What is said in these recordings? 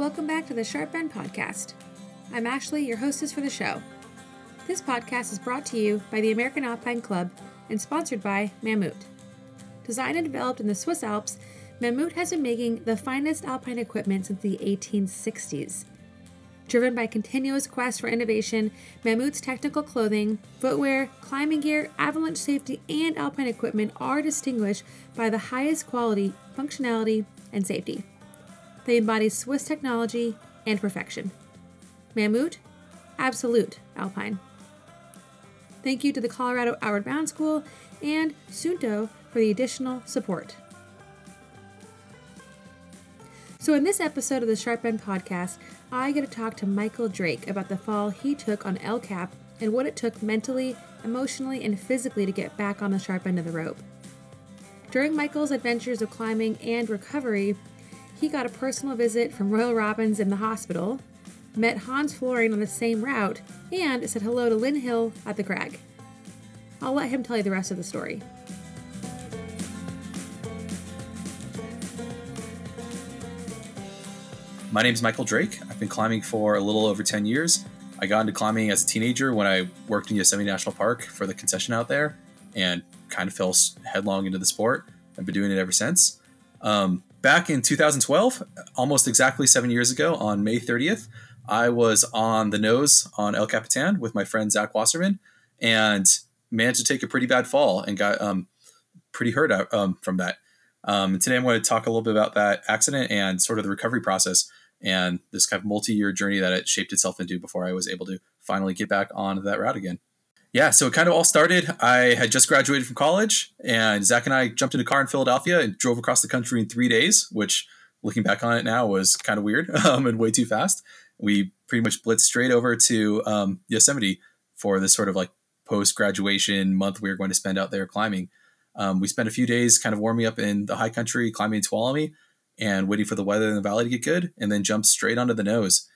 Welcome back to the Sharp End Podcast. I'm Ashley, your hostess for the show. This podcast is brought to you by the American Alpine Club and sponsored by Mammut. Designed and developed in the Swiss Alps, Mammut has been making the finest alpine equipment since the 1860s. Driven by continuous quest for innovation, Mammut's technical clothing, footwear, climbing gear, avalanche safety, and alpine equipment are distinguished by the highest quality, functionality, and safety. They embody Swiss technology and perfection. Mammut, absolute alpine. Thank you to the Colorado Outward Bound School and Suunto for the additional support. So, in this episode of the Sharp End podcast, I get to talk to Michael Drake about the fall he took on El Cap and what it took mentally, emotionally, and physically to get back on the sharp end of the rope. During Michael's adventures of climbing and recovery, he got a personal visit from Royal Robbins in the hospital, met Hans Florine on the same route, and said hello to Lynn Hill at the crag. I'll let him tell you the rest of the story. My name is Michael Drake. I've been climbing for a little over 10 years. I got into climbing as a teenager when I worked in Yosemite National Park for the concession out there and kind of fell headlong into the sport. I've been doing it ever since. Um, back in 2012, almost exactly seven years ago, on May 30th, I was on the nose on El Capitan with my friend Zach Wasserman and managed to take a pretty bad fall and got um, pretty hurt out, um, from that. Um, today, I'm going to talk a little bit about that accident and sort of the recovery process and this kind of multi-year journey that it shaped itself into before I was able to finally get back on that route again. Yeah, so it kind of all started. I had just graduated from college, and Zach and I jumped in a car in Philadelphia and drove across the country in three days, which, looking back on it now, was kind of weird um, and way too fast. We pretty much blitzed straight over to um, Yosemite for this sort of like post graduation month we were going to spend out there climbing. Um, we spent a few days kind of warming up in the high country, climbing in Tuolumne, and waiting for the weather in the valley to get good, and then jumped straight onto the nose.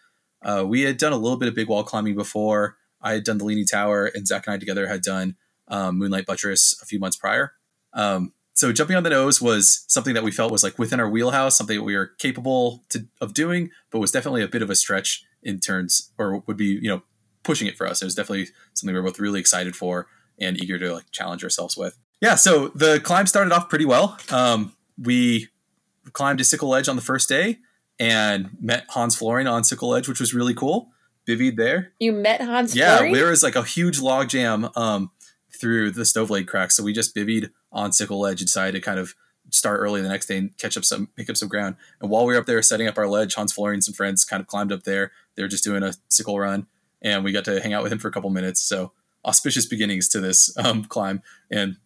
Uh, we had done a little bit of big wall climbing before. I had done the Leaning Tower, and Zach and I together had done um, Moonlight Buttress a few months prior. Um, so jumping on the nose was something that we felt was like within our wheelhouse, something that we were capable to, of doing, but was definitely a bit of a stretch in terms, or would be you know pushing it for us. It was definitely something we were both really excited for and eager to like challenge ourselves with. Yeah, so the climb started off pretty well. Um, we climbed a Sickle Ledge on the first day and met Hans Florine on Sickle Ledge, which was really cool. Bivvied there. You met Hans yeah, Florine? there was like a huge log jam um, through the stove leg cracks. So we just bivied on Sickle Ledge and decided to kind of start early the next day and catch up some, pick up some ground. And while we were up there setting up our ledge, Hans Florine and some friends kind of climbed up there. They were just doing a sickle run and we got to hang out with him for a couple minutes. So auspicious beginnings to this um, climb. And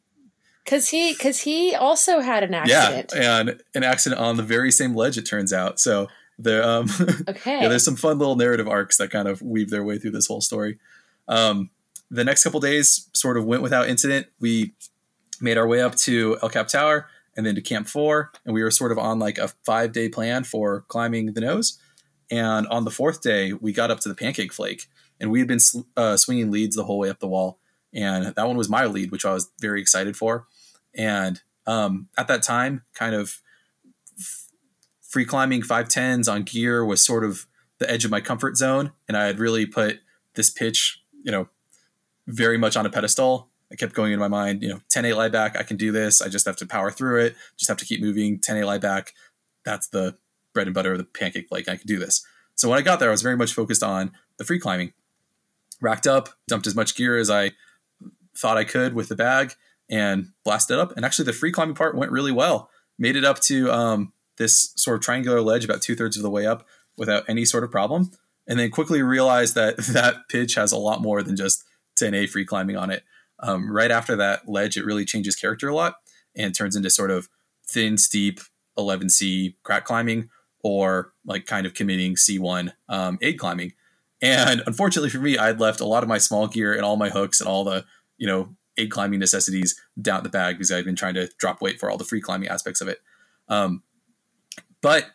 because he because he also had an accident. Yeah, and an accident on the very same ledge. It turns out. So there, um, okay. yeah, there's some fun little narrative arcs that kind of weave their way through this whole story. Um, the next couple days sort of went without incident. We made our way up to El Cap Tower and then to Camp Four, and we were sort of on like a five day plan for climbing the nose. And on the fourth day, we got up to the Pancake Flake, and we had been uh, swinging leads the whole way up the wall. And that one was my lead, which I was very excited for. And um, at that time, kind of free climbing 510s on gear was sort of the edge of my comfort zone. And I had really put this pitch, you know, very much on a pedestal. I kept going in my mind, you know, 10A lie back, I can do this. I just have to power through it. Just have to keep moving. 10A lie back. That's the bread and butter of the pancake like I can do this. So when I got there, I was very much focused on the free climbing. Racked up, dumped as much gear as I thought I could with the bag, and blasted up. And actually, the free climbing part went really well. Made it up to um, this sort of triangular ledge about two thirds of the way up without any sort of problem. And then quickly realized that that pitch has a lot more than just 10A free climbing on it. Um, right after that ledge, it really changes character a lot and turns into sort of thin, steep 11C crack climbing or like kind of committing C1 um, aid climbing. And unfortunately for me, I'd left a lot of my small gear and all my hooks and all the, you know, aid climbing necessities down the bag because I've been trying to drop weight for all the free climbing aspects of it. Um, but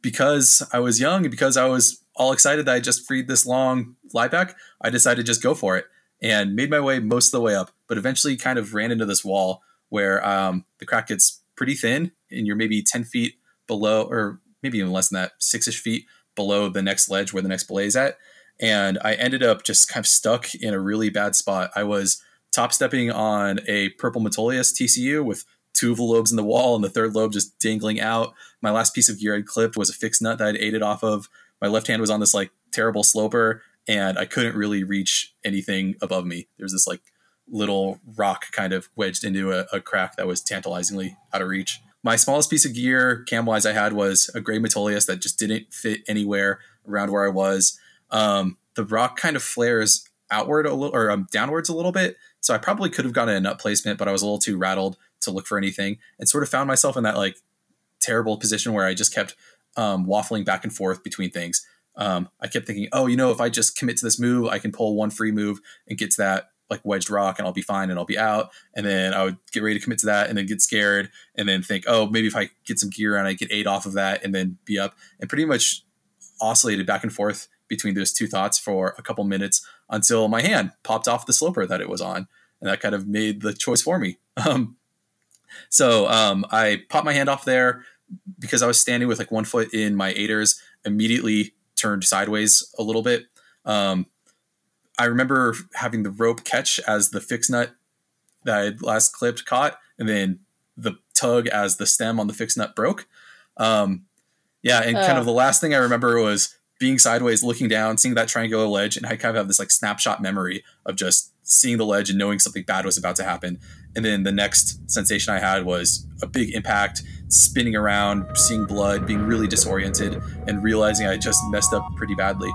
because I was young and because I was all excited that I just freed this long lie back, I decided to just go for it and made my way most of the way up, but eventually kind of ran into this wall where um, the crack gets pretty thin and you're maybe 10 feet below, or maybe even less than that, six ish feet below the next ledge where the next belay is at. And I ended up just kind of stuck in a really bad spot. I was top stepping on a purple Metolius TCU with two of the lobes in the wall and the third lobe just dangling out. My last piece of gear I'd clipped was a fixed nut that I'd ate it off of. My left hand was on this like terrible sloper and I couldn't really reach anything above me. There's this like little rock kind of wedged into a, a crack that was tantalizingly out of reach. My smallest piece of gear, cam wise, I had was a gray Metolius that just didn't fit anywhere around where I was. Um, the rock kind of flares outward a little or um, downwards a little bit. So I probably could have gotten a nut placement, but I was a little too rattled to look for anything and sort of found myself in that like terrible position where I just kept um, waffling back and forth between things. Um, I kept thinking, oh, you know, if I just commit to this move, I can pull one free move and get to that like wedged rock and I'll be fine and I'll be out. And then I would get ready to commit to that and then get scared and then think, oh, maybe if I get some gear and I get eight off of that and then be up and pretty much oscillated back and forth between those two thoughts for a couple minutes until my hand popped off the sloper that it was on. And that kind of made the choice for me. Um, so um, I popped my hand off there because I was standing with like one foot in my aiders, immediately turned sideways a little bit. Um, I remember having the rope catch as the fix nut that I had last clipped caught, and then the tug as the stem on the fix nut broke. Um, yeah, and kind of the last thing I remember was being sideways, looking down, seeing that triangular ledge, and I kind of have this like snapshot memory of just seeing the ledge and knowing something bad was about to happen. And then the next sensation I had was a big impact, spinning around, seeing blood, being really disoriented, and realizing I just messed up pretty badly.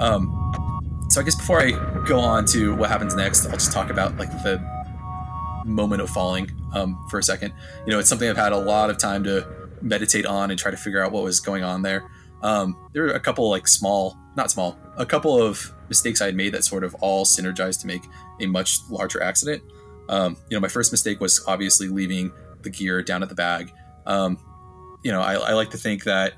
Um, so I guess before I go on to what happens next, I'll just talk about like the moment of falling um, for a second. You know, it's something I've had a lot of time to meditate on and try to figure out what was going on there. Um, there were a couple like small, not small, a couple of mistakes I had made that sort of all synergized to make a much larger accident. Um, you know, my first mistake was obviously leaving the gear down at the bag. Um, you know, I, I like to think that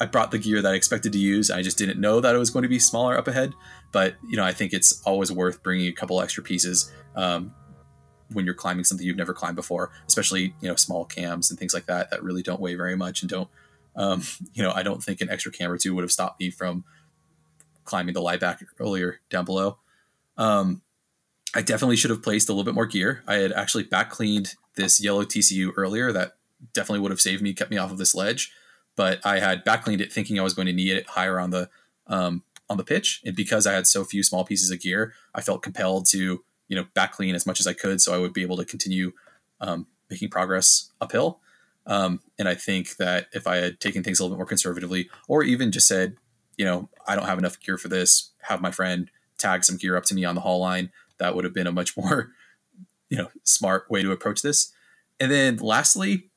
I brought the gear that I expected to use. I just didn't know that it was going to be smaller up ahead. But you know, I think it's always worth bringing a couple extra pieces um, when you're climbing something you've never climbed before, especially you know small cams and things like that that really don't weigh very much and don't. Um, you know, I don't think an extra cam or two would have stopped me from climbing the lie back earlier down below. Um, I definitely should have placed a little bit more gear. I had actually back cleaned this yellow TCU earlier. That definitely would have saved me, kept me off of this ledge but I had back cleaned it thinking I was going to need it higher on the um, on the pitch, and because I had so few small pieces of gear, I felt compelled to you know back clean as much as I could, so I would be able to continue um, making progress uphill. Um, and I think that if I had taken things a little bit more conservatively, or even just said, you know, I don't have enough gear for this, have my friend tag some gear up to me on the haul line, that would have been a much more, you know, smart way to approach this. And then lastly,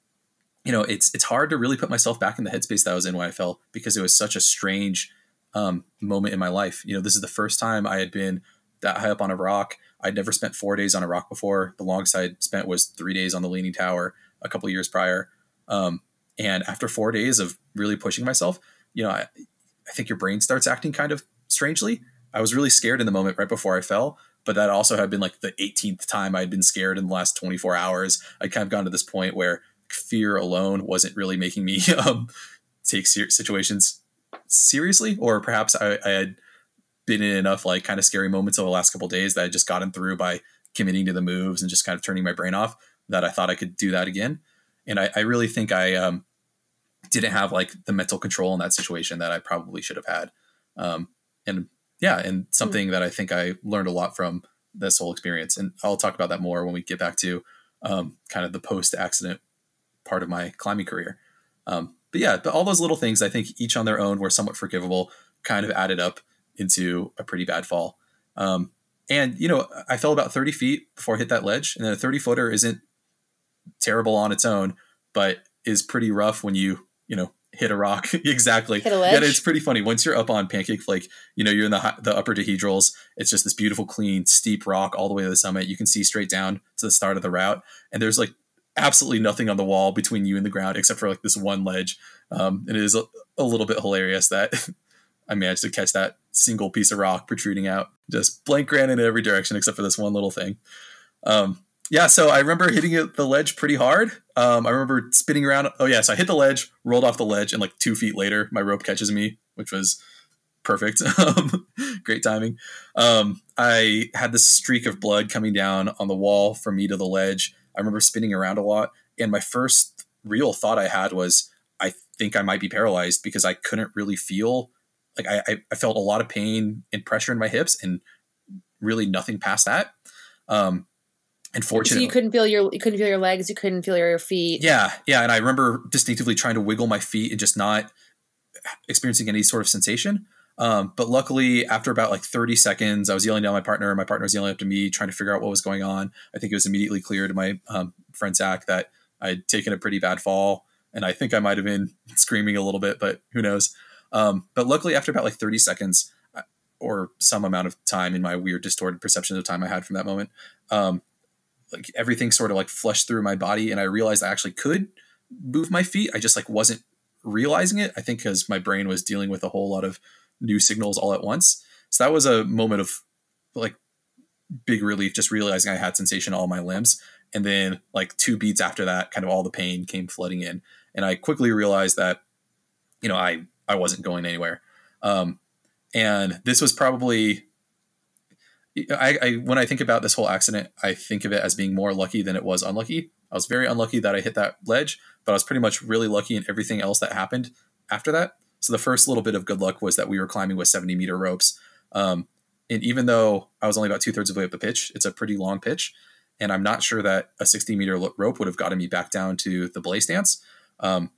you know, it's it's hard to really put myself back in the headspace that I was in when I fell because it was such a strange um, moment in my life. You know, this is the first time I had been that high up on a rock. I'd never spent four days on a rock before. The longest I'd spent was three days on the Leaning Tower a couple years prior. Um, and after four days of really pushing myself, you know, I, I think your brain starts acting kind of strangely. I was really scared in the moment right before I fell, but that also had been like the 18th time I'd been scared in the last 24 hours. I'd kind of gone to this point where fear alone wasn't really making me um, take ser- situations seriously, or perhaps I, I, had been in enough like kind of scary moments over the last couple days that I just gotten through by committing to the moves and just kind of turning my brain off that I thought I could do that again. And I, I really think I um, didn't have like the mental control in that situation that I probably should have had. Um, and yeah, and something that I think I learned a lot from this whole experience. And I'll talk about that more when we get back to um, kind of the post accident part of my climbing career. Um, but yeah, but all those little things I think each on their own were somewhat forgivable, kind of added up into a pretty bad fall. Um, and you know, I fell about 30 feet before I hit that ledge, and then a 30 footer isn't terrible on its own, but is pretty rough when you you know hit a rock exactly. Hit a ledge. Yeah, it's pretty funny once you're up on Pancake Flake. You know, you're in the the upper dihedrals. It's just this beautiful, clean, steep rock all the way to the summit. You can see straight down to the start of the route, and there's like absolutely nothing on the wall between you and the ground except for like this one ledge. Um, and it is a, a little bit hilarious that I managed to catch that single piece of rock protruding out. Just blank ran in every direction except for this one little thing. Um, yeah, so I remember hitting it, the ledge pretty hard. Um, I remember spinning around. Oh yeah, so I hit the ledge, rolled off the ledge, and like two feet later, my rope catches me, which was perfect. Um, great timing. Um, I had this streak of blood coming down on the wall from me to the ledge. I remember spinning around a lot, and my first real thought I had was, I think I might be paralyzed because I couldn't really feel. Like I, I felt a lot of pain and pressure in my hips, and really nothing past that. Um, Unfortunately, so you couldn't feel your you couldn't feel your legs, you couldn't feel your feet. Yeah, yeah, and I remember distinctively trying to wiggle my feet and just not experiencing any sort of sensation. Um, but luckily, after about like 30 seconds, I was yelling down my partner. My partner was yelling up to me, trying to figure out what was going on. I think it was immediately clear to my um, friend Zach that I'd taken a pretty bad fall, and I think I might have been screaming a little bit, but who knows? Um, but luckily, after about like 30 seconds, uh, or some amount of time in my weird distorted perception of time I had from that moment, um, like everything sort of like flushed through my body and I realized I actually could move my feet. I just like wasn't realizing it. I think because my brain was dealing with a whole lot of new signals all at once. So that was a moment of like big relief, just realizing I had sensation all my limbs. And then like two beats after that, kind of all the pain came flooding in. And I quickly realized that, you know, I, I wasn't going anywhere. Um, and this was probably I, I, when I think about this whole accident, I think of it as being more lucky than it was unlucky. I was very unlucky that I hit that ledge, but I was pretty much really lucky in everything else that happened after that. So the first little bit of good luck was that we were climbing with 70 meter ropes. Um, and even though I was only about two thirds of the way up the pitch, it's a pretty long pitch. And I'm not sure that a 60 meter rope would have gotten me back down to the belay stance. Um,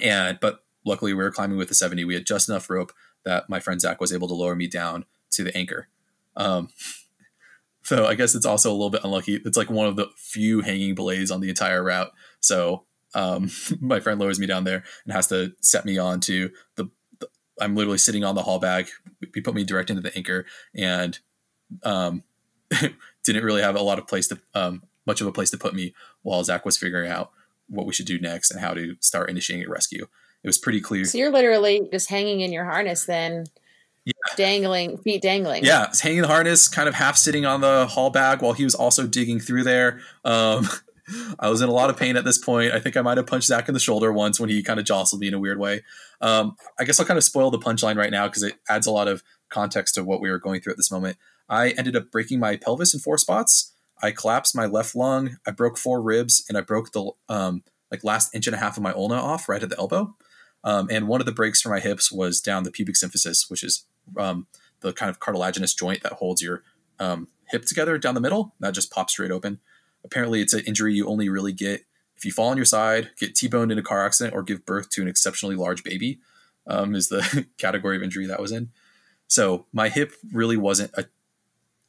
and, but luckily we were climbing with the 70. We had just enough rope that my friend Zach was able to lower me down to the anchor. Um, so I guess it's also a little bit unlucky. It's like one of the few hanging belays on the entire route. So um, my friend lowers me down there and has to set me on to the, the I'm literally sitting on the haul bag. He put me direct into the anchor and um, didn't really have a lot of place to um, much of a place to put me while Zach was figuring out what we should do next and how to start initiating a rescue. It was pretty clear. So you're literally just hanging in your harness then yeah. dangling, feet dangling. Yeah, hanging the harness, kind of half sitting on the haul bag while he was also digging through there. Um, I was in a lot of pain at this point. I think I might have punched Zach in the shoulder once when he kind of jostled me in a weird way. Um, I guess I'll kind of spoil the punchline right now because it adds a lot of context to what we were going through at this moment. I ended up breaking my pelvis in four spots. I collapsed my left lung. I broke four ribs, and I broke the um, like last inch and a half of my ulna off right at the elbow. Um, and one of the breaks for my hips was down the pubic symphysis, which is um, the kind of cartilaginous joint that holds your um, hip together down the middle. That just pops straight open. Apparently, it's an injury you only really get if you fall on your side, get T-boned in a car accident, or give birth to an exceptionally large baby. Um, is the category of injury that was in. So my hip really wasn't a,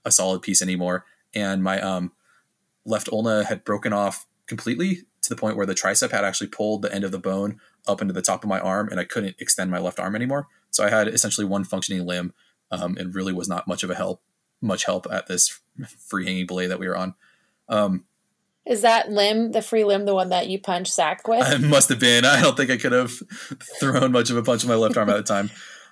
a solid piece anymore, and my um, left ulna had broken off completely to the point where the tricep had actually pulled the end of the bone up into the top of my arm, and I couldn't extend my left arm anymore. So I had essentially one functioning limb, um, and really was not much of a help, much help at this free hanging belay that we were on. Um, is that limb the free limb the one that you punched Zach with? It must have been. I don't think I could have thrown much of a punch in my left arm at the time.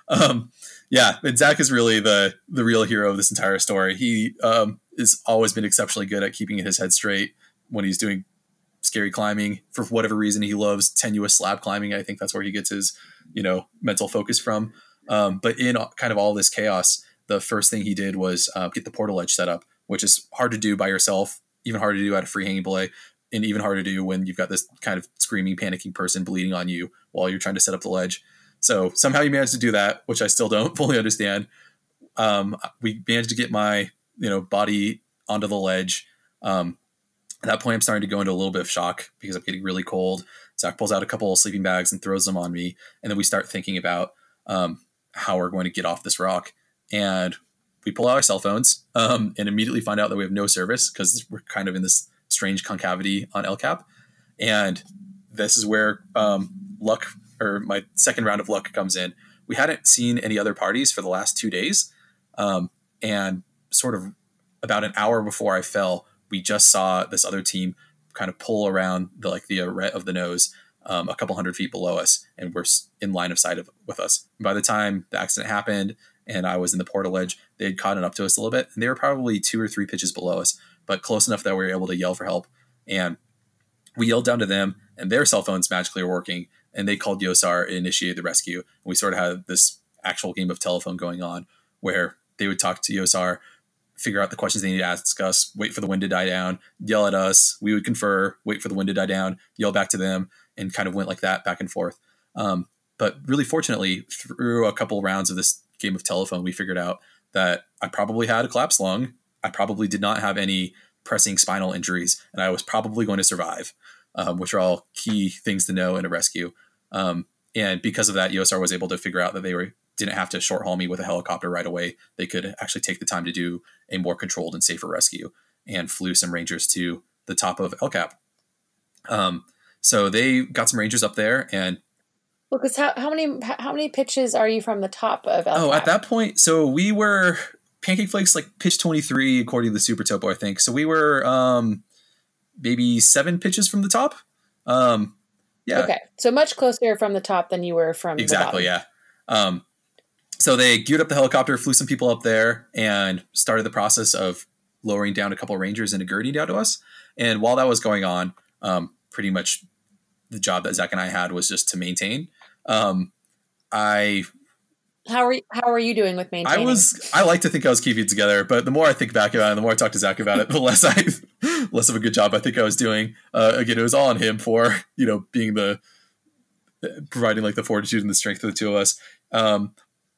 Um, yeah, and Zach is really the the real hero of this entire story. He um, has always been exceptionally good at keeping his head straight when he's doing scary climbing. For whatever reason, he loves tenuous slab climbing. I think that's where he gets his you know mental focus from. Um, but in kind of all this chaos, the first thing he did was uh, get the portaledge set up, which is hard to do by yourself, even harder to do at a free hanging belay, and even harder to do when you've got this kind of screaming, panicking person bleeding on you while you're trying to set up the ledge. So somehow he managed to do that, which I still don't fully understand. Um, we managed to get my you know body onto the ledge. Um, at that point, I'm starting to go into a little bit of shock because I'm getting really cold. Zach pulls out a couple of sleeping bags and throws them on me, and then we start thinking about um, how we're going to get off this rock. And we pull out our cell phones um, and immediately find out that we have no service because we're kind of in this strange concavity on El Cap. And this is where um, luck, or my second round of luck, comes in. We hadn't seen any other parties for the last two days, um, and sort of about an hour before I fell, we just saw this other team kind of pull around the like the of the nose um, a couple hundred feet below us and were in line of sight of, with us. And by the time the accident happened and I was in the portaledge, they had caught up to us a little bit, and they were probably two or three pitches below us, but close enough that we were able to yell for help. And we yelled down to them, and their cell phones magically were working, and they called YOSAR and initiated the rescue. And we sort of had this actual game of telephone going on where they would talk to YOSAR, figure out the questions they need to ask us, wait for the wind to die down, yell at us. We would confer, wait for the wind to die down, yell back to them, and kind of went like that back and forth. Um, but really, fortunately, through a couple rounds of this game of telephone, we figured out that I probably had a collapsed lung. I probably did not have any pressing spinal injuries, and I was probably going to survive, um, which are all key things to know in a rescue. Um, and because of that, YOSAR was able to figure out that they were didn't have to short haul me with a helicopter right away. They could actually take the time to do a more controlled and safer rescue, and flew some rangers to the top of El Cap. Um, so they got some rangers up there, and well, because how, how many how many pitches are you from the top of El oh Cap? at that point, so we were pancake flakes like pitch twenty three according to the Super Topo, I think. So we were um, maybe seven pitches from the top. Um, yeah. Okay, so much closer from the top than you were from exactly. Yeah. Um, so they geared up the helicopter, flew some people up there, and started the process of lowering down a couple of rangers and a gurney down to us. And while that was going on, um, pretty much the job that Zach and I had was just to maintain. Um, I how are you, how are you doing with maintaining? I was I like to think I was keeping it together, but the more I think back about it, the more I talk to Zach about it, the less I less of a good job I think I was doing. Uh, again, it was all on him for you know being the providing like the fortitude and the strength of the two of us. Um,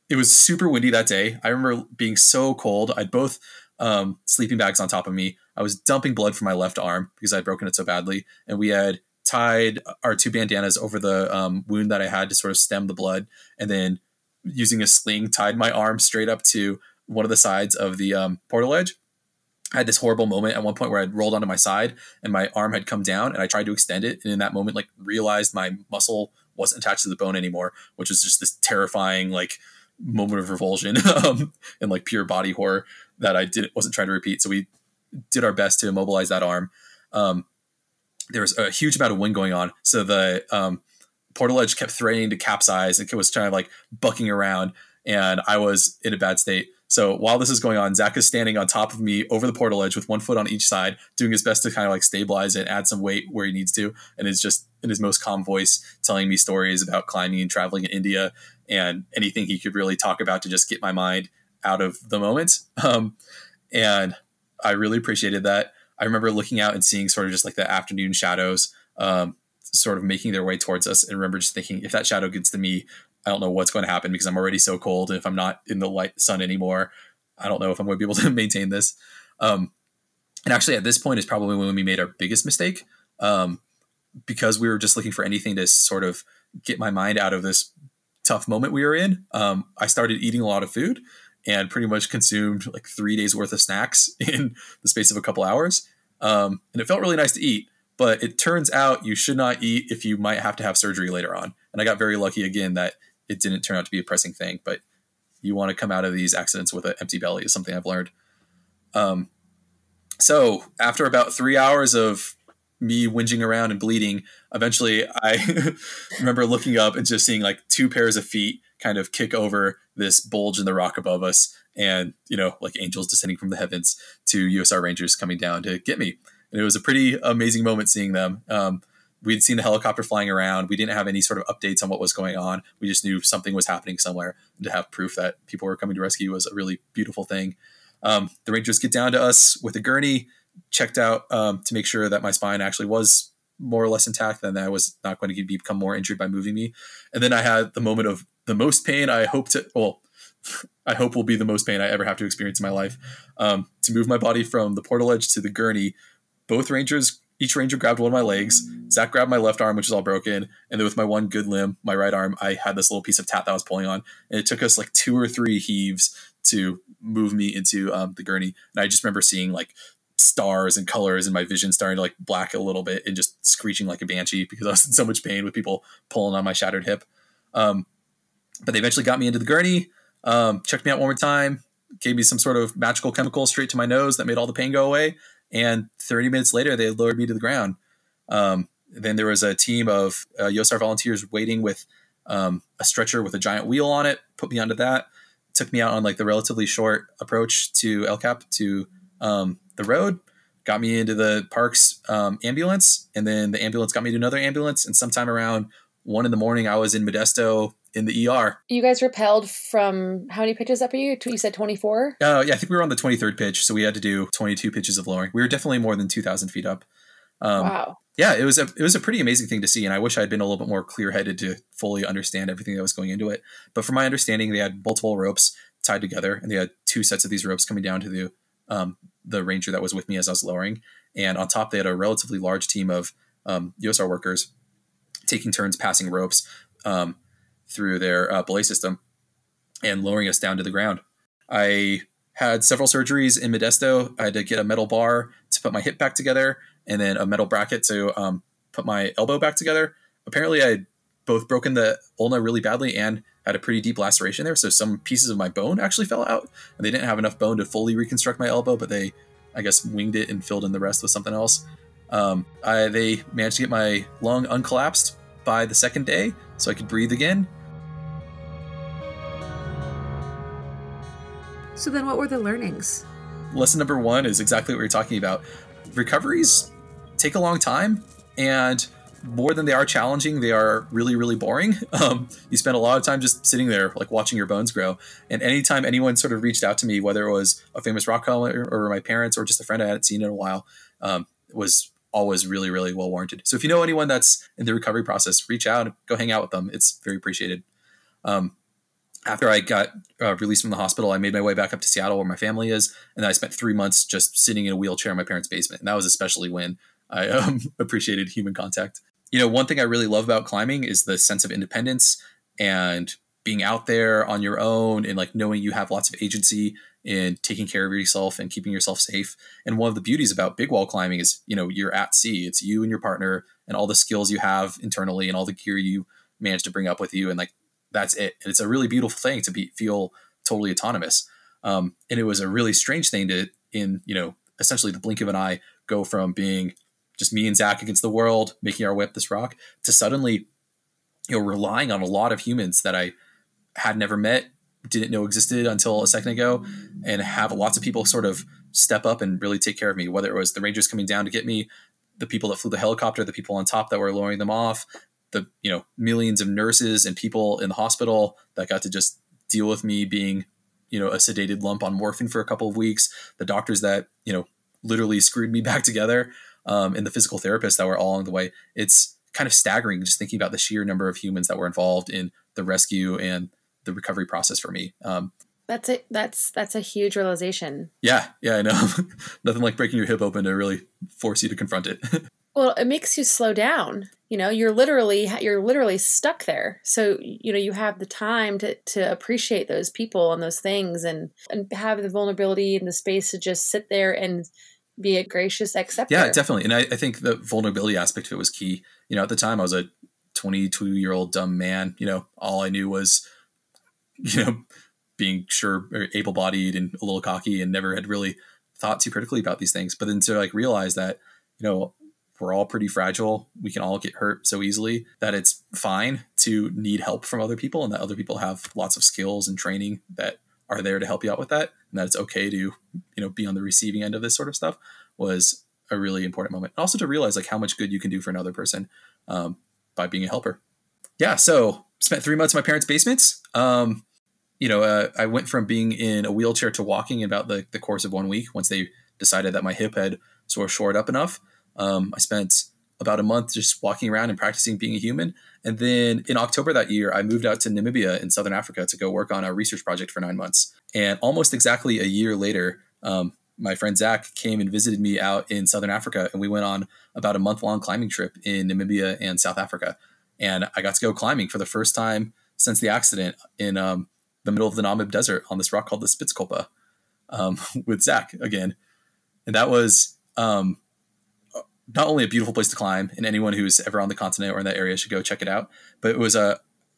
it was super windy that day. I remember being so cold. I had both um, sleeping bags on top of me. I was dumping blood from my left arm because I had broken it so badly, and we had tied our two bandanas over the um, wound that I had to sort of stem the blood, and then using a sling tied my arm straight up to one of the sides of the um, portaledge. I had this horrible moment at one point where I'd rolled onto my side and my arm had come down, and I tried to extend it, and in that moment, like realized my muscle wasn't attached to the bone anymore, which was just this terrifying like moment of revulsion um, and like pure body horror that I didn't wasn't trying to repeat. So we did our best to immobilize that arm. Um, there was a huge amount of wind going on, so the um, portaledge kept threatening to capsize and was trying to like bucking around, and I was in a bad state. So while this is going on, Zach is standing on top of me over the portaledge with one foot on each side, doing his best to kind of like stabilize it, add some weight where he needs to, and is just in his most calm voice telling me stories about climbing and traveling in India and anything he could really talk about to just get my mind out of the moment. Um, and I really appreciated that. I remember looking out and seeing sort of just like the afternoon shadows um, sort of making their way towards us. And remember just thinking, if that shadow gets to me, I don't know what's going to happen because I'm already so cold. And if I'm not in the light sun anymore, I don't know if I'm going to be able to maintain this. Um, and actually, at this point is probably when we made our biggest mistake um, because we were just looking for anything to sort of get my mind out of this tough moment we were in. Um, I started eating a lot of food and pretty much consumed like three days worth of snacks in the space of a couple hours. Um, and it felt really nice to eat, but it turns out you should not eat if you might have to have surgery later on. And I got very lucky again that it didn't turn out to be a pressing thing, but you want to come out of these accidents with an empty belly is something I've learned. Um, so after about three hours of me whinging around and bleeding, eventually I remember looking up and just seeing like two pairs of feet kind of kick over this bulge in the rock above us and, you know, like angels descending from the heavens to YOSAR Rangers coming down to get me. And it was a pretty amazing moment seeing them. Um, we'd seen the helicopter flying around. We didn't have any sort of updates on what was going on. We just knew something was happening somewhere. And to have proof that people were coming to rescue was a really beautiful thing. Um, the Rangers get down to us with a gurney, checked out um, to make sure that my spine actually was more or less intact, and that I was not going to become more injured by moving me. And then I had the moment of the most pain I hope to, well, I hope will be the most pain I ever have to experience in my life. Um, to move my body from the portaledge to the gurney, both Rangers, each Ranger grabbed one of my legs. Zach grabbed my left arm, which is all broken. And then with my one good limb, my right arm, I had this little piece of tat that I was pulling on. And it took us like two or three heaves to move me into um, the gurney. And I just remember seeing like stars and colors and my vision starting to like black a little bit and just screeching like a banshee because I was in so much pain with people pulling on my shattered hip. Um, but they eventually got me into the gurney, um, checked me out one more time, gave me some sort of magical chemical straight to my nose that made all the pain go away. And 30 minutes later, they lowered me to the ground. Um, Then there was a team of uh, YOSAR volunteers waiting with um, a stretcher with a giant wheel on it. Put me onto that. Took me out on like the relatively short approach to El Cap to um, the road. Got me into the park's um, ambulance, and then the ambulance got me to another ambulance. And sometime around one in the morning, I was in Modesto in the ER. You guys repelled from how many pitches up are you? You said 24? Uh, yeah, I think we were on the 23rd pitch, so we had to do 22 pitches of lowering. We were definitely more than 2,000 feet up. Um, wow. Yeah, it was a it was a pretty amazing thing to see, and I wish I had been a little bit more clear headed to fully understand everything that was going into it. But from my understanding, they had multiple ropes tied together, and they had two sets of these ropes coming down to the um, the ranger that was with me as I was lowering, and on top they had a relatively large team of um, YOSAR workers taking turns passing ropes um, through their uh, belay system and lowering us down to the ground. I had several surgeries in Modesto. I had to get a metal bar to put my hip back together and then a metal bracket to um, put my elbow back together. Apparently, I had both broken the ulna really badly and had a pretty deep laceration there. So some pieces of my bone actually fell out, and they didn't have enough bone to fully reconstruct my elbow, but they, I guess, winged it and filled in the rest with something else. Um, I, they managed to get my lung uncollapsed by the second day, so I could breathe again. So then, what were the learnings? Lesson number one is exactly what you're talking about. Recoveries take a long time, and more than they are challenging, they are really, really boring. Um, you spend a lot of time just sitting there, like watching your bones grow. And anytime anyone sort of reached out to me, whether it was a famous rock climber or my parents or just a friend I hadn't seen in a while, um, was always really, really well warranted. So if you know anyone that's in the recovery process, reach out, go hang out with them. It's very appreciated. Um, after I got uh, released from the hospital, I made my way back up to Seattle where my family is, and I spent three months just sitting in a wheelchair in my parents' basement. And that was especially when I um, appreciated human contact. You know, one thing I really love about climbing is the sense of independence and being out there on your own and like knowing you have lots of agency in taking care of yourself and keeping yourself safe. And one of the beauties about big wall climbing is, you know, you're at sea. It's you and your partner and all the skills you have internally and all the gear you manage to bring up with you. And like that's it. And it's a really beautiful thing to be feel totally autonomous. Um, and it was a really strange thing to in, you know, essentially the blink of an eye go from being just me and Zach against the world, making our way up this rock, to suddenly, you know, relying on a lot of humans that I had never met, didn't know existed until a second ago, and have lots of people sort of step up and really take care of me. Whether it was the rangers coming down to get me, the people that flew the helicopter, the people on top that were lowering them off, the you know millions of nurses and people in the hospital that got to just deal with me being you know a sedated lump on morphine for a couple of weeks, the doctors that you know literally screwed me back together um, and the physical therapists that were all along the way. It's kind of staggering just thinking about the sheer number of humans that were involved in the rescue and the recovery process for me. Um, that's it. That's that's a huge realization. Yeah, yeah, I know. Nothing like breaking your hip open to really force you to confront it. well, it makes you slow down. You know, you're literally you're literally stuck there. So you know you have the time to to appreciate those people and those things, and and have the vulnerability and the space to just sit there and be a gracious acceptor. Yeah, definitely. And I, I think the vulnerability aspect of it was key. You know, at the time I was a 22 year old dumb man. You know, all I knew was, you know, being sure able bodied and a little cocky and never had really thought too critically about these things. But then to like realize that, you know, we're all pretty fragile. We can all get hurt so easily that it's fine to need help from other people and that other people have lots of skills and training that are there to help you out with that and that it's okay to you know be on the receiving end of this sort of stuff was a really important moment and also to realize like how much good you can do for another person um, by being a helper yeah so spent three months in my parents basements um, you know uh, i went from being in a wheelchair to walking in about the, the course of one week once they decided that my hip had sort of shored up enough um, i spent about a month just walking around and practicing being a human. And then in October that year, I moved out to Namibia in Southern Africa to go work on a research project for nine months. And almost exactly a year later, um, my friend Zach came and visited me out in Southern Africa, and we went on about a month long climbing trip in Namibia and South Africa. And I got to go climbing for the first time since the accident in um, the middle of the Namib Desert on this rock called the Spitzkoppe um, with Zach again. And that was um, not only a beautiful place to climb, and anyone who's ever on the continent or in that area should go check it out. But it was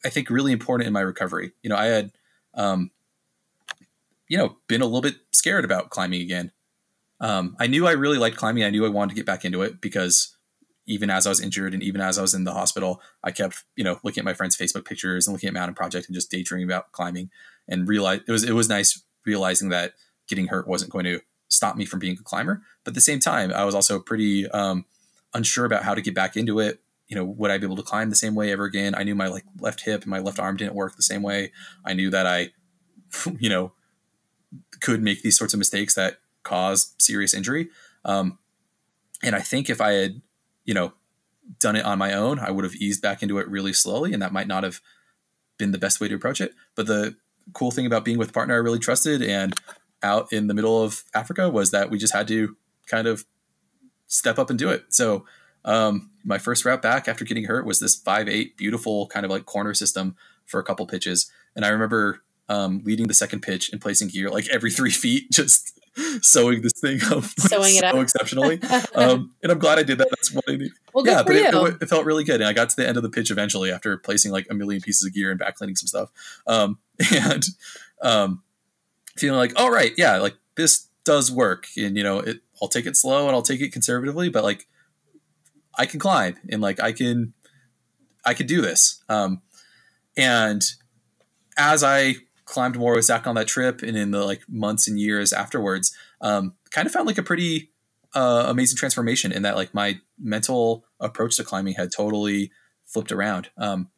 I think, really important in my recovery. You know, I had, um, you know, been a little bit scared about climbing again. Um, I knew I really liked climbing. I knew I wanted to get back into it because, even as I was injured and even as I was in the hospital, I kept, you know, looking at my friends' Facebook pictures and looking at Mountain Project and just daydreaming about climbing and realize it was it was nice realizing that getting hurt wasn't going to stop me from being a climber. But at the same time, I was also pretty um, unsure about how to get back into it. You know, would I be able to climb the same way ever again? I knew my like left hip and my left arm didn't work the same way. I knew that I, you know, could make these sorts of mistakes that cause serious injury. Um, and I think if I had, you know, done it on my own, I would have eased back into it really slowly, and that might not have been the best way to approach it. But the cool thing about being with a partner I really trusted and out in the middle of Africa was that we just had to kind of step up and do it. So um, my first route back after getting hurt was this five eight beautiful kind of like corner system for a couple pitches, and I remember um, leading the second pitch and placing gear like every three feet, just sewing this thing up sewing so it up exceptionally. Um, and I'm glad I did that. That's what I need. well, yeah, but it, it, it felt really good. And I got to the end of the pitch eventually after placing like a million pieces of gear and back cleaning some stuff. Um, and um, feeling like, all right, yeah, like this does work. And, you know, it, I'll take it slow and I'll take it conservatively, but like I can climb and like I can, I could do this. Um, and as I climbed more with Zach on that trip and in the like months and years afterwards, um, kind of found like a pretty uh, amazing transformation in that like my mental approach to climbing had totally flipped around. Um,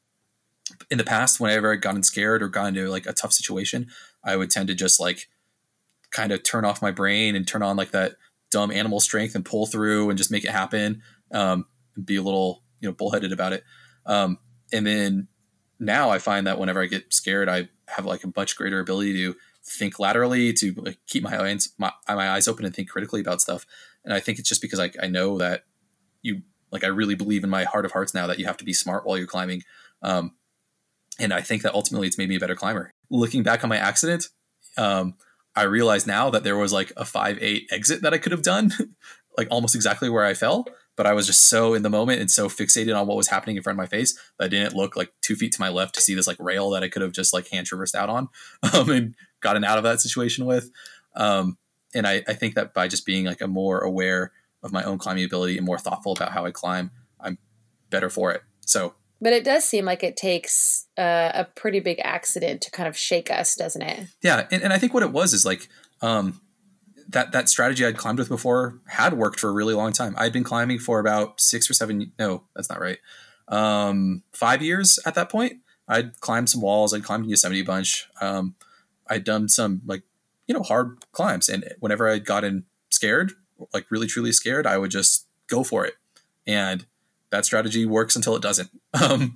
in the past, whenever I'd gotten scared or gotten into like a tough situation, I would tend to just like kind of turn off my brain and turn on like that dumb animal strength and pull through and just make it happen. Um, and be a little, you know, bullheaded about it. Um, and then now I find that whenever I get scared, I have like a much greater ability to think laterally, to keep my eyes my, my eyes open and think critically about stuff. And I think it's just because I, I know that you like I really believe in my heart of hearts now that you have to be smart while you're climbing. Um, and I think that ultimately it's made me a better climber. Looking back on my accident, um, I realize now that there was like a five eight exit that I could have done, like almost exactly where I fell. But I was just so in the moment and so fixated on what was happening in front of my face that I didn't look like two feet to my left to see this like rail that I could have just like hand traversed out on um, and gotten out of that situation with. Um, and I, I think that by just being like a more aware of my own climbing ability and more thoughtful about how I climb, I'm better for it. So But it does seem like it takes uh, a pretty big accident to kind of shake us, doesn't it? yeah, and, and I think what it was is like um, that that strategy I'd climbed with before had worked for a really long time. I'd been climbing for about six or seven. No, that's not right. Um, five years at that point. I'd climbed some walls. I'd climbed Yosemite a bunch. Um, I'd done some like you know hard climbs, and whenever I'd gotten scared, like really truly scared, I would just go for it. And that strategy works until it doesn't. Um,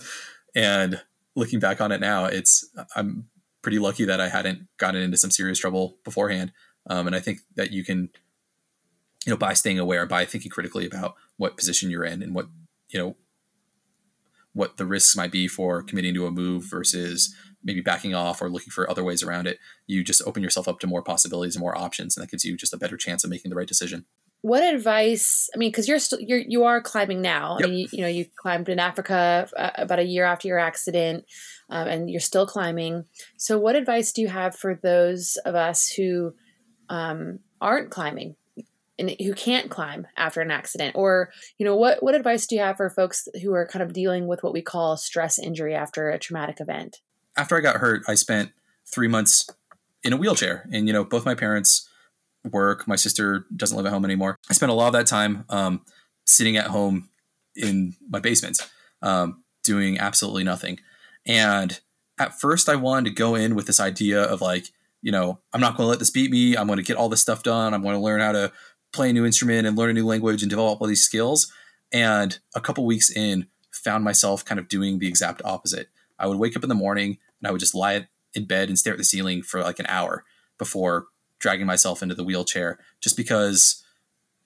and looking back on it now, it's I'm pretty lucky that I hadn't gotten into some serious trouble beforehand. Um, and I think that you can, you know, by staying aware, by thinking critically about what position you're in and what you know what the risks might be for committing to a move versus maybe backing off or looking for other ways around it, you just open yourself up to more possibilities and more options, and that gives you just a better chance of making the right decision. What advice? I mean, because you're still you're you are climbing now. Yep. I mean, you, you know, you climbed in Africa uh, about a year after your accident, um, and you're still climbing. So, what advice do you have for those of us who um, aren't climbing and who can't climb after an accident, or you know, what what advice do you have for folks who are kind of dealing with what we call stress injury after a traumatic event? After I got hurt, I spent three months in a wheelchair, and you know, both my parents work. My sister doesn't live at home anymore. I spent a lot of that time um, sitting at home in my basement, um, doing absolutely nothing. And at first, I wanted to go in with this idea of like, you know, I'm not going to let this beat me. I'm going to get all this stuff done. I'm going to learn how to play a new instrument and learn a new language and develop all these skills. And a couple weeks in, found myself kind of doing the exact opposite. I would wake up in the morning and I would just lie in bed and stare at the ceiling for like an hour before dragging myself into the wheelchair just because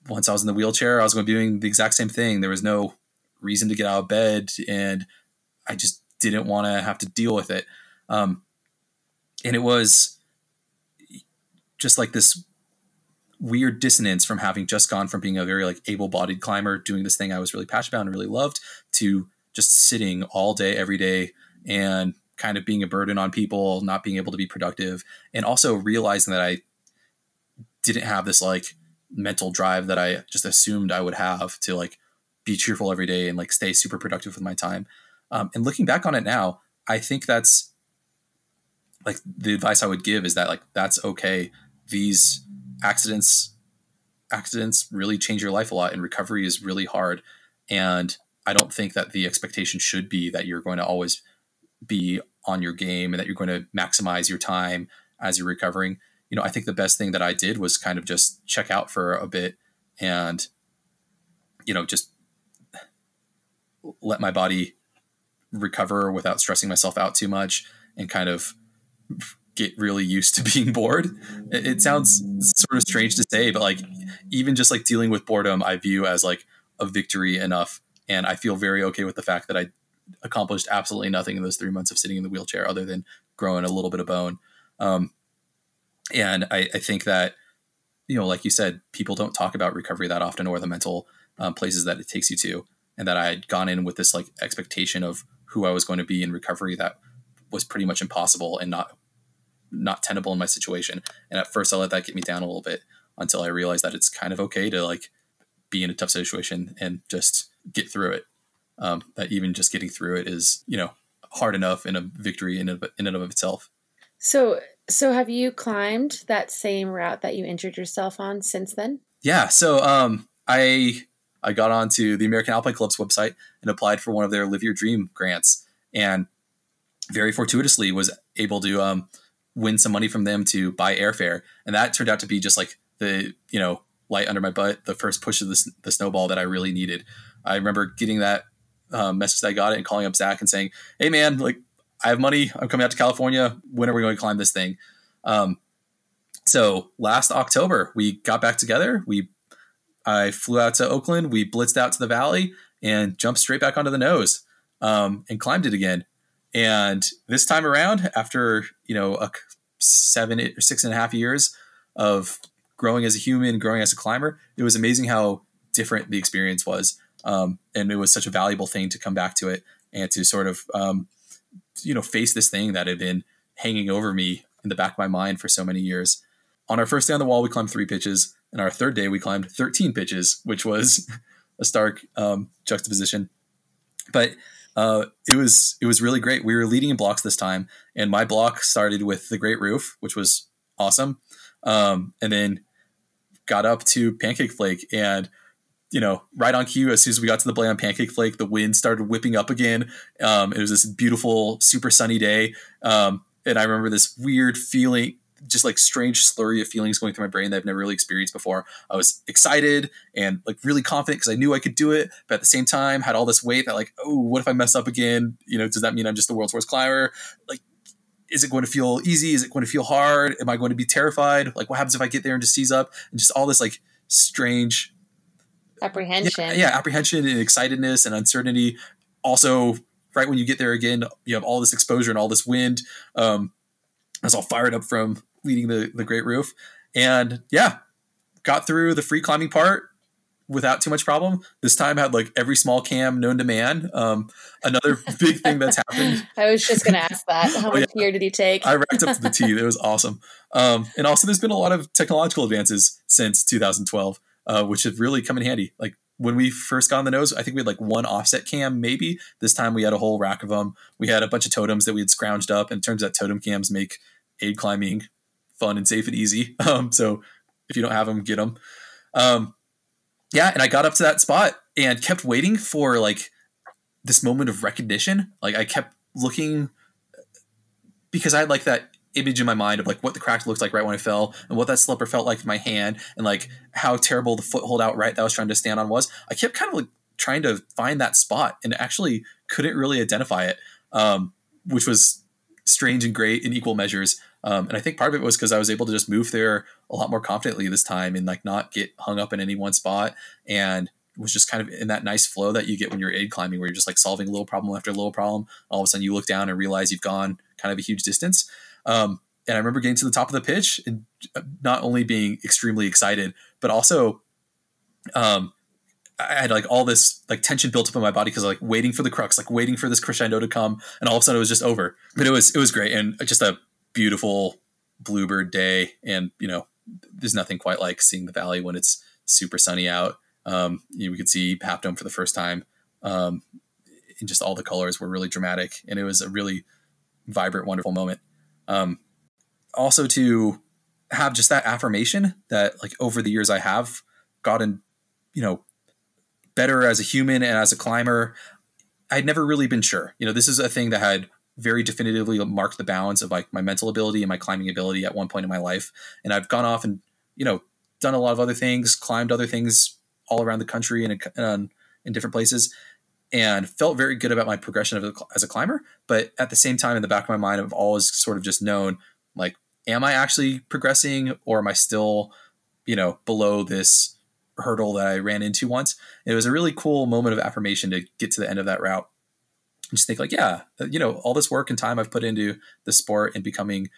once I was in the wheelchair, I was going to be doing the exact same thing. There was no reason to get out of bed, and I just didn't want to have to deal with it. Um, and it was just like this weird dissonance from having just gone from being a very like able-bodied climber, doing this thing I was really passionate about and really loved, to just sitting all day, every day, and kind of being a burden on people, not being able to be productive, and also realizing that I didn't have this like mental drive that I just assumed I would have to like be cheerful every day and like stay super productive with my time. Um, and looking back on it now, I think that's like the advice I would give is that like that's okay. These accidents accidents really change your life a lot and recovery is really hard and I don't think that the expectation should be that you're going to always be on your game and that you're going to maximize your time as you're recovering. You know, I think the best thing that I did was kind of just check out for a bit and you know, just let my body recover without stressing myself out too much and kind of get really used to being bored. It, sounds sort of strange to say, but like even just like dealing with boredom, I view as like a victory enough. And I feel very okay with the fact that I accomplished absolutely nothing in those three months of sitting in the wheelchair other than growing a little bit of bone. Um, and I, I, think that, you know, like you said, people don't talk about recovery that often or the mental um, places that it takes you to. And that I had gone in with this like expectation of who I was going to be in recovery that was pretty much impossible and not not tenable in my situation. And at first, I let that get me down a little bit until I realized that it's kind of okay to like be in a tough situation and just get through it. Um, that even just getting through it is, you know, hard enough in a victory in, a, in and of itself. So, so have you climbed that same route that you injured yourself on since then? Yeah. So, um, I I got onto the American Alpine Club's website and applied for one of their Live Your Dream grants, and very fortuitously was able to um, win some money from them to buy airfare, and that turned out to be just like the you know light under my butt, the first push of the, the snowball that I really needed. I remember getting that um, message that I got it and calling up Zach and saying, "Hey man, like I have money. I'm coming out to California. When are we going to climb this thing?" Um, so last October we got back together. We I flew out to Oakland. We blitzed out to the valley and jumped straight back onto the nose um, and climbed it again. And this time around, after you know a seven or six and a half years of growing as a human, growing as a climber, it was amazing how different the experience was. Um, and it was such a valuable thing to come back to it and to sort of um, you know face this thing that had been hanging over me in the back of my mind for so many years. On our first day on the wall, we climbed three pitches and our third day we climbed 13 pitches, which was a stark um, juxtaposition. But uh, it was it was really great. We were leading in blocks this time, and my block started with the Great Roof, which was awesome, um, and then got up to Pancake Flake, and you know, right on cue, as soon as we got to the play on Pancake Flake, the wind started whipping up again. Um, it was this beautiful, super sunny day, um, and I remember this weird feeling just like strange slurry of feelings going through my brain that I've never really experienced before. I was excited and like really confident because I knew I could do it, but at the same time had all this weight that like, oh, what if I mess up again? You know, does that mean I'm just the world's worst climber? Like, is it going to feel easy? Is it going to feel hard? Am I going to be terrified? Like, what happens if I get there and just seize up? And just all this like strange apprehension. Yeah, yeah apprehension and excitedness and uncertainty. Also, right when you get there again, you have all this exposure and all this wind. Um, I was all fired up from leading the the Great Roof, and yeah, got through the free climbing part without too much problem. This time had like every small cam known to man. Um, another big thing that's happened. I was just going to ask that. How oh, much yeah. gear did he take? I racked up the T. It was awesome. Um, and also, there's been a lot of technological advances since 2012, uh, which have really come in handy. Like when we first got on the nose, I think we had like one offset cam, maybe. This time we had a whole rack of them. We had a bunch of totems that we had scrounged up. And it turns out totem cams make aid climbing fun and safe and easy. Um, so if you don't have them, get them. Um, yeah, and I got up to that spot and kept waiting for like this moment of recognition. Like I kept looking because I had like that image in my mind of like what the crack looked like right when I fell and what that slipper felt like in my hand and like how terrible the foothold outright that I was trying to stand on was. I kept kind of like trying to find that spot and actually couldn't really identify it, um, which was strange and great in equal measures. Um, and I think part of it was because I was able to just move there a lot more confidently this time and like not get hung up in any one spot and was just kind of in that nice flow that you get when you're aid climbing where you're just like solving a little problem after a little problem. All of a sudden you look down and realize you've gone kind of a huge distance. Um, and I remember getting to the top of the pitch and uh, not only being extremely excited, but also um, I had like all this like tension built up in my body because like waiting for the crux, like waiting for this crescendo to come, and all of a sudden it was just over. But it was it was great and just a beautiful bluebird day and you know there's nothing quite like seeing the valley when it's super sunny out Um, you know, we could see Half Dome for the first time. Um, and just all the colors were really dramatic, and it was a really vibrant, wonderful moment. Um, also, to have just that affirmation that, like, over the years, I have gotten, you know, better as a human and as a climber. I'd never really been sure. You know, this is a thing that had very definitively marked the balance of like my mental ability and my climbing ability at one point in my life. And I've gone off and, you know, done a lot of other things, climbed other things all around the country and in, in different places and felt very good about my progression a, as a climber. But at the same time, in the back of my mind, I've always sort of just known like, am I actually progressing or am I still, you know, below this hurdle that I ran into once? it was a really cool moment of affirmation to get to the end of that route. Just think like, yeah, uh, you know, all this work and time I've put into the sport and becoming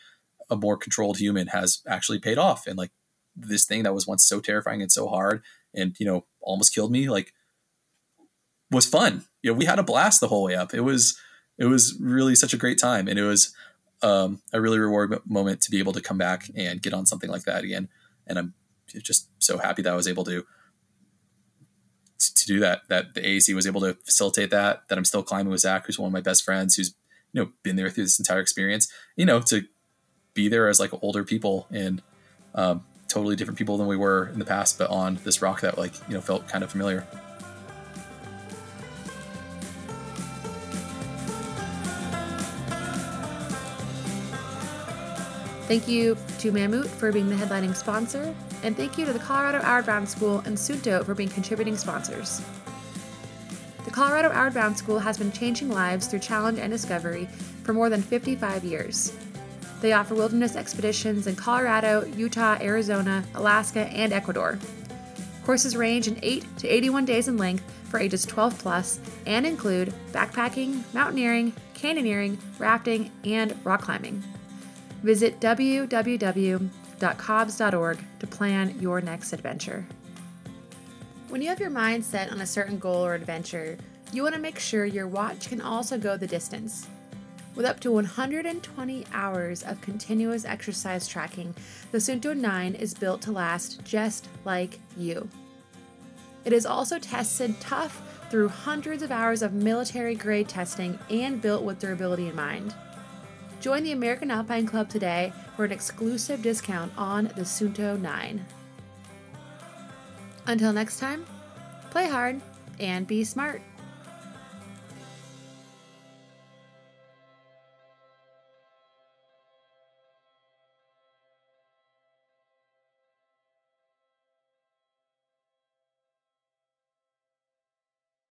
a more controlled human has actually paid off. And like this thing that was once so terrifying and so hard and, you know, almost killed me, like was fun. You know, we had a blast the whole way up. It was it was really such a great time, and it was um, a really reward moment to be able to come back and get on something like that again. And I'm just so happy that I was able to to do that. That the AAC was able to facilitate that. That I'm still climbing with Zach, who's one of my best friends, who's you know been there through this entire experience. You know, to be there as like older people and um, totally different people than we were in the past, but on this rock that like you know felt kind of familiar. Thank you to Mammut for being the headlining sponsor, and thank you to the Colorado Outward Bound School and Suunto for being contributing sponsors. The Colorado Outward Bound School has been changing lives through challenge and discovery for more than 55 years. They offer wilderness expeditions in Colorado, Utah, Arizona, Alaska, and Ecuador. Courses range in 8 to 81 days in length for ages 12 plus and include backpacking, mountaineering, canyoneering, rafting, and rock climbing. Visit www.cobs.org to plan your next adventure. When you have your mind set on a certain goal or adventure, you want to make sure your watch can also go the distance. With up to 120 hours of continuous exercise tracking, the Suunto 9 is built to last just like you. It is also tested tough through hundreds of hours of military grade testing and built with durability in mind. Join the American Alpine Club today for an exclusive discount on the Suunto 9. Until next time, play hard and be smart.